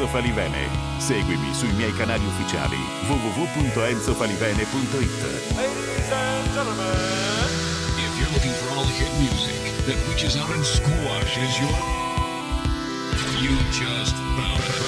Enzo Falivene. Seguimi sui miei canali ufficiali www.enzofalivene.it. If you're looking for all the hit music that reaches out and squashes your. You just found,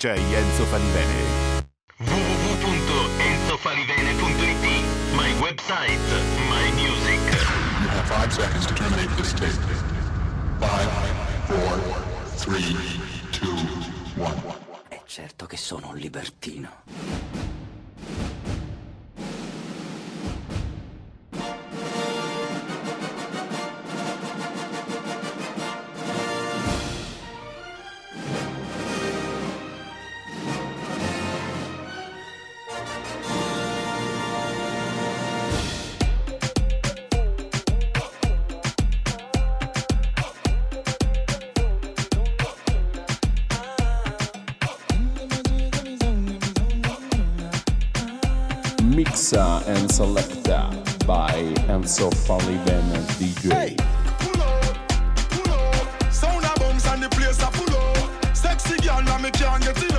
DJ Enzo Falivene. www.enzofalivene.it My website, my music. You have five seconds to terminate this tape. Five, four, three, two, one. È certo che sono un libertino. And Selecta by Enzo Falivene DJ. pull up, pull up. Sound and the place a full up. Sexy girl, can't get enough.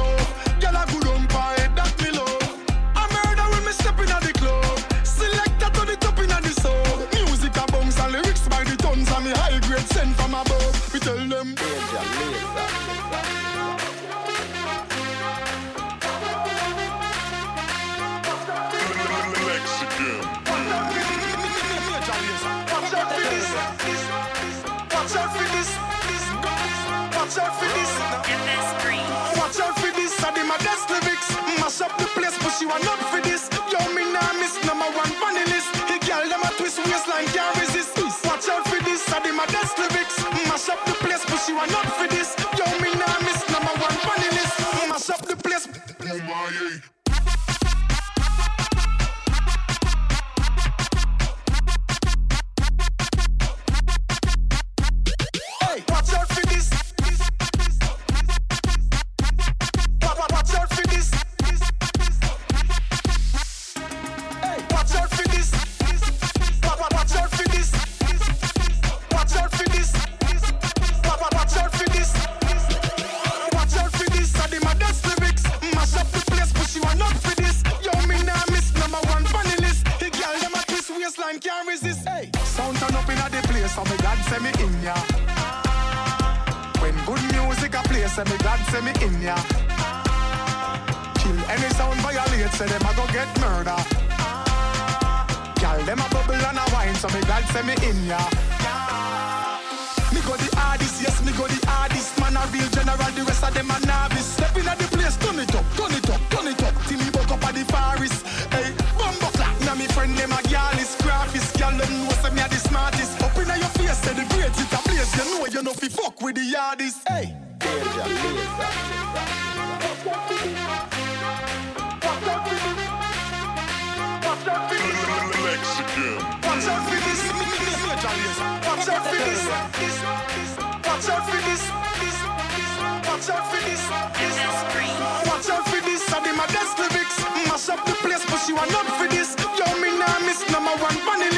Say me in ya. Kill any sound violate, say them a go get murder. Girl, them a bubble and a wine, so me God say me in ya. Me go the hardest, yes, me go the hardest. Man a real general, the rest of them a novice. Step in at the place, turn it up, turn it up, turn it up. Till me buck up at the forest. Hey, bumbo now me friend them a gyal is. Gyal them know say me a the smartest. Up inna your face, say the grades it a place. You know you know fi fuck with the hardest. Hey, Watch out for this. Watch out for this. Watch out for this. Watch out for this. Watch out for this. I did my best lyrics. Mash up the place, but she want not for this. Nah miss number one funny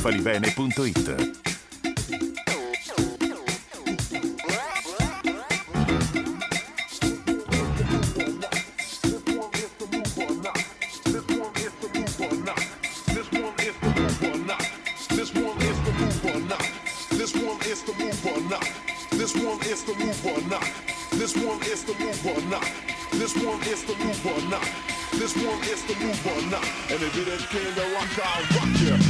farfalivene.it This one is the move or not. And if it ain't king, then rock, I'll rock you.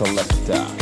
And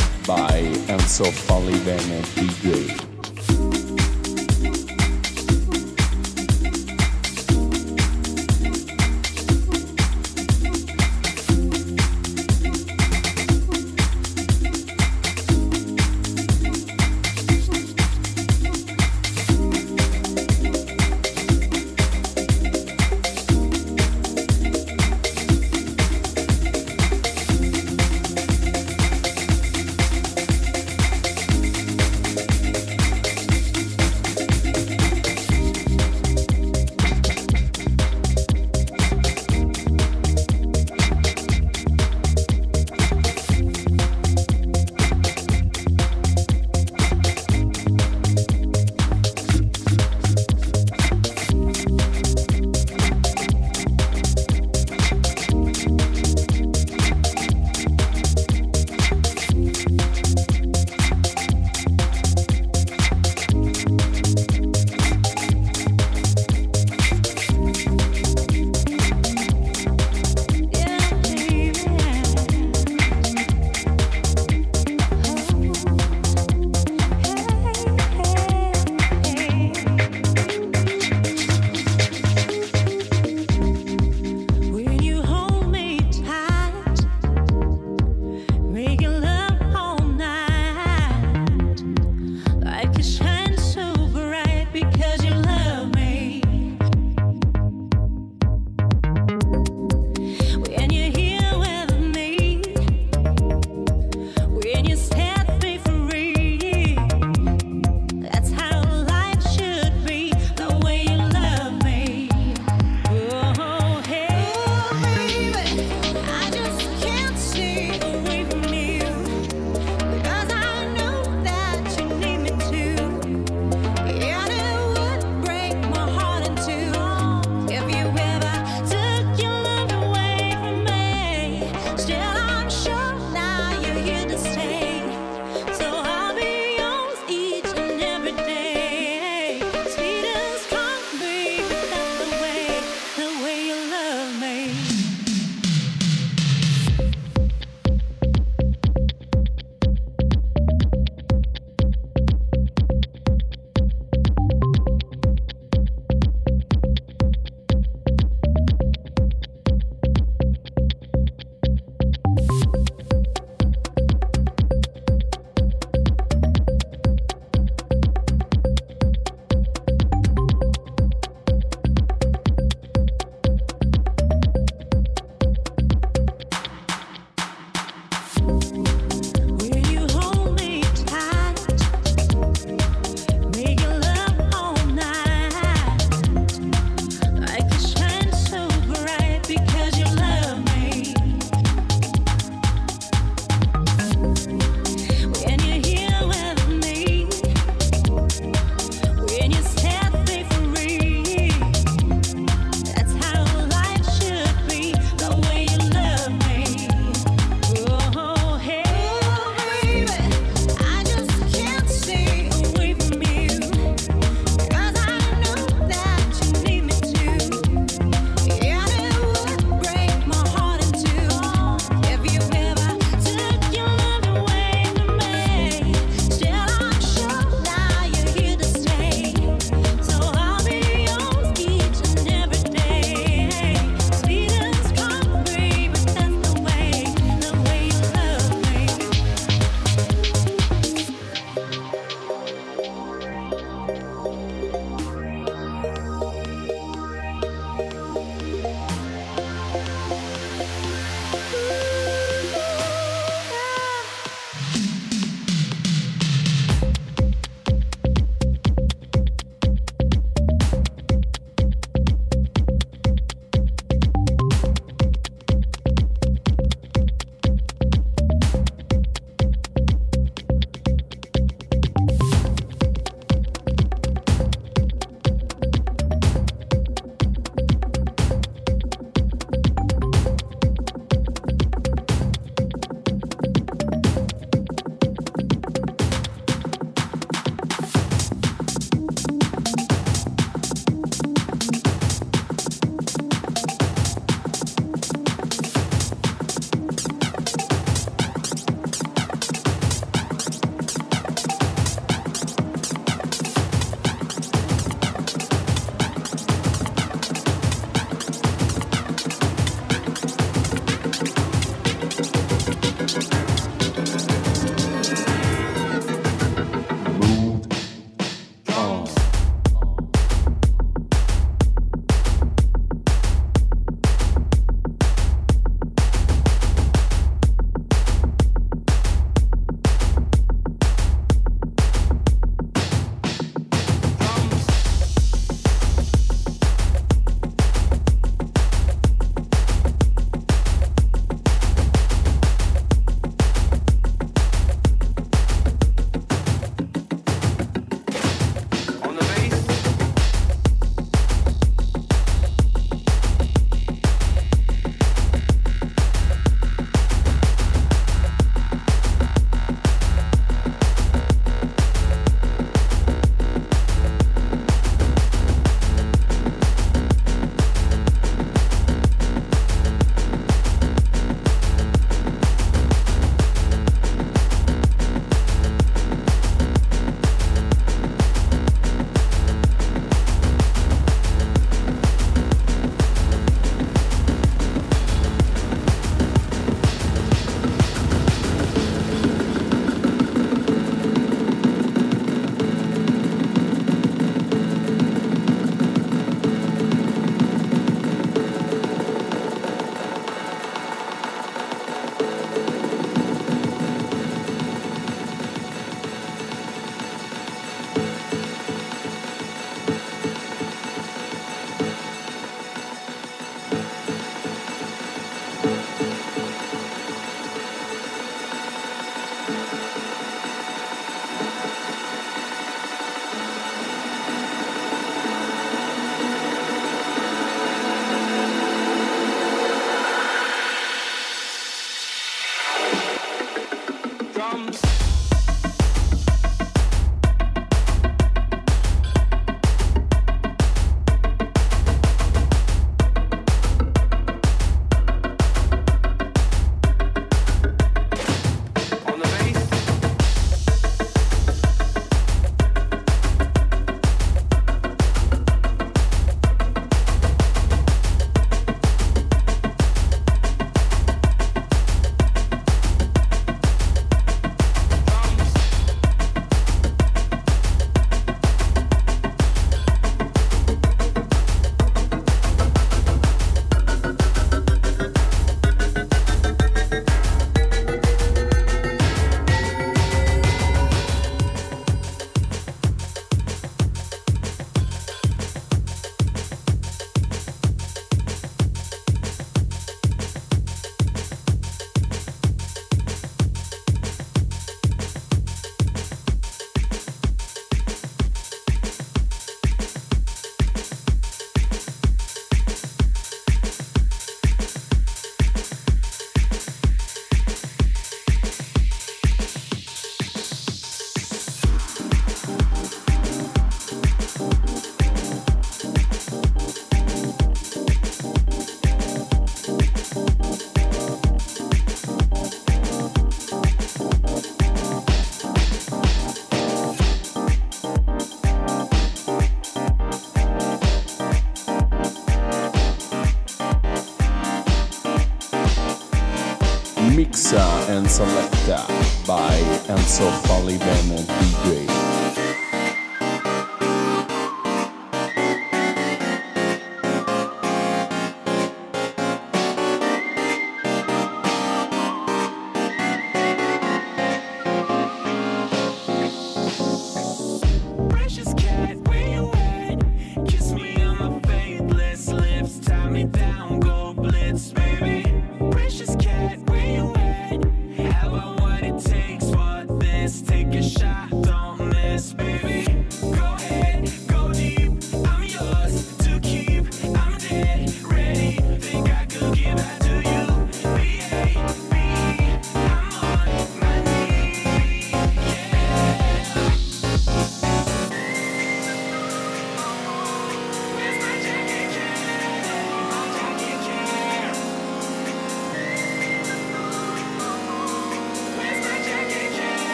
Mixer and Selector by Enzo Falivene and DJ.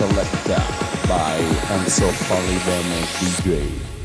and Selecta by Enzo Falivene DJ.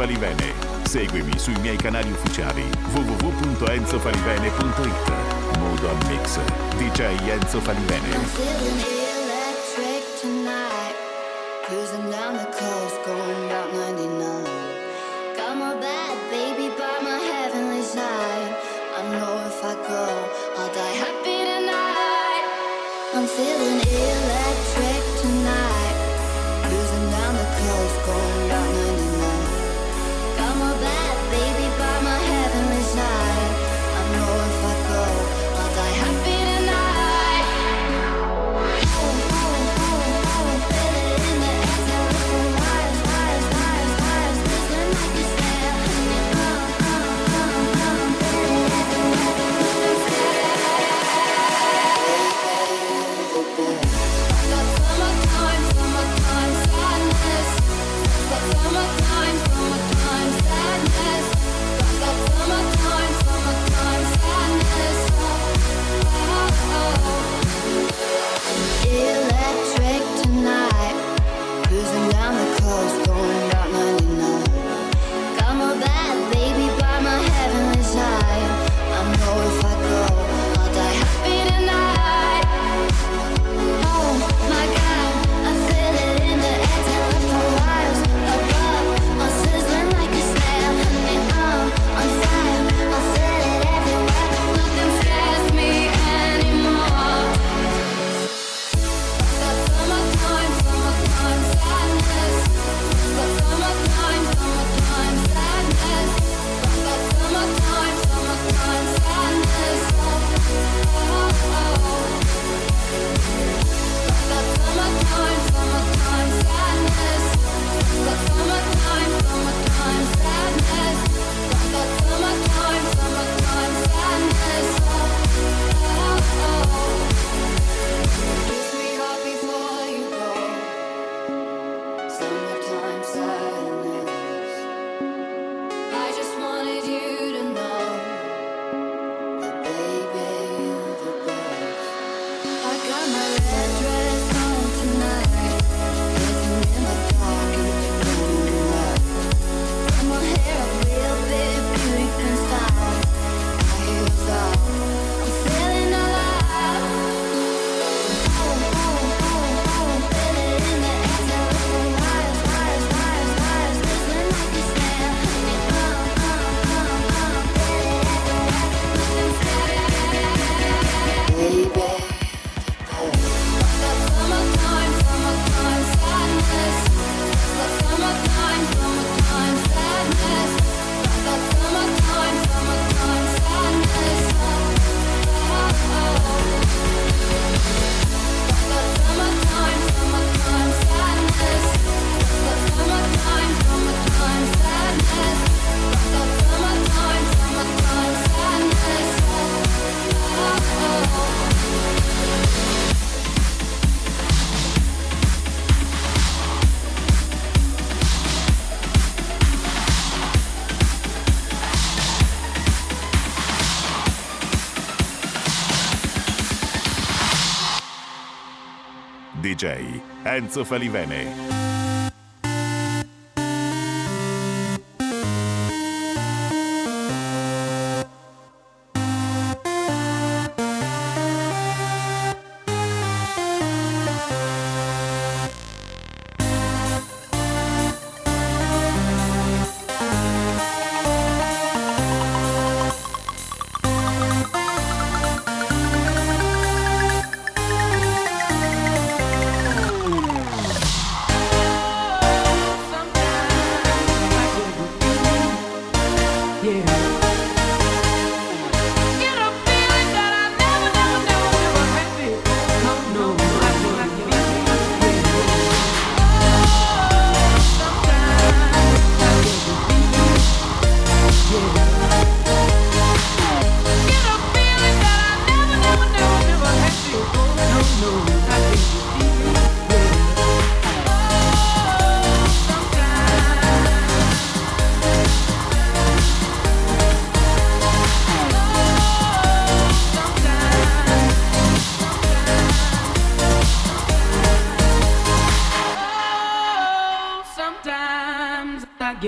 Falivene. Seguimi sui miei canali ufficiali www.enzofalivene.it. Modo al mix. DJ Enzo Falivene. Lorenzo Falivene.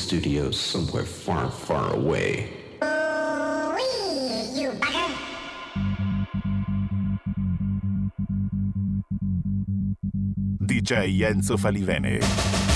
studios somewhere far, far away. DJ Enzo Falivene.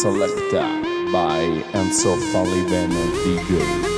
Selecta by Enzo Falivene DJ.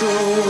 Control.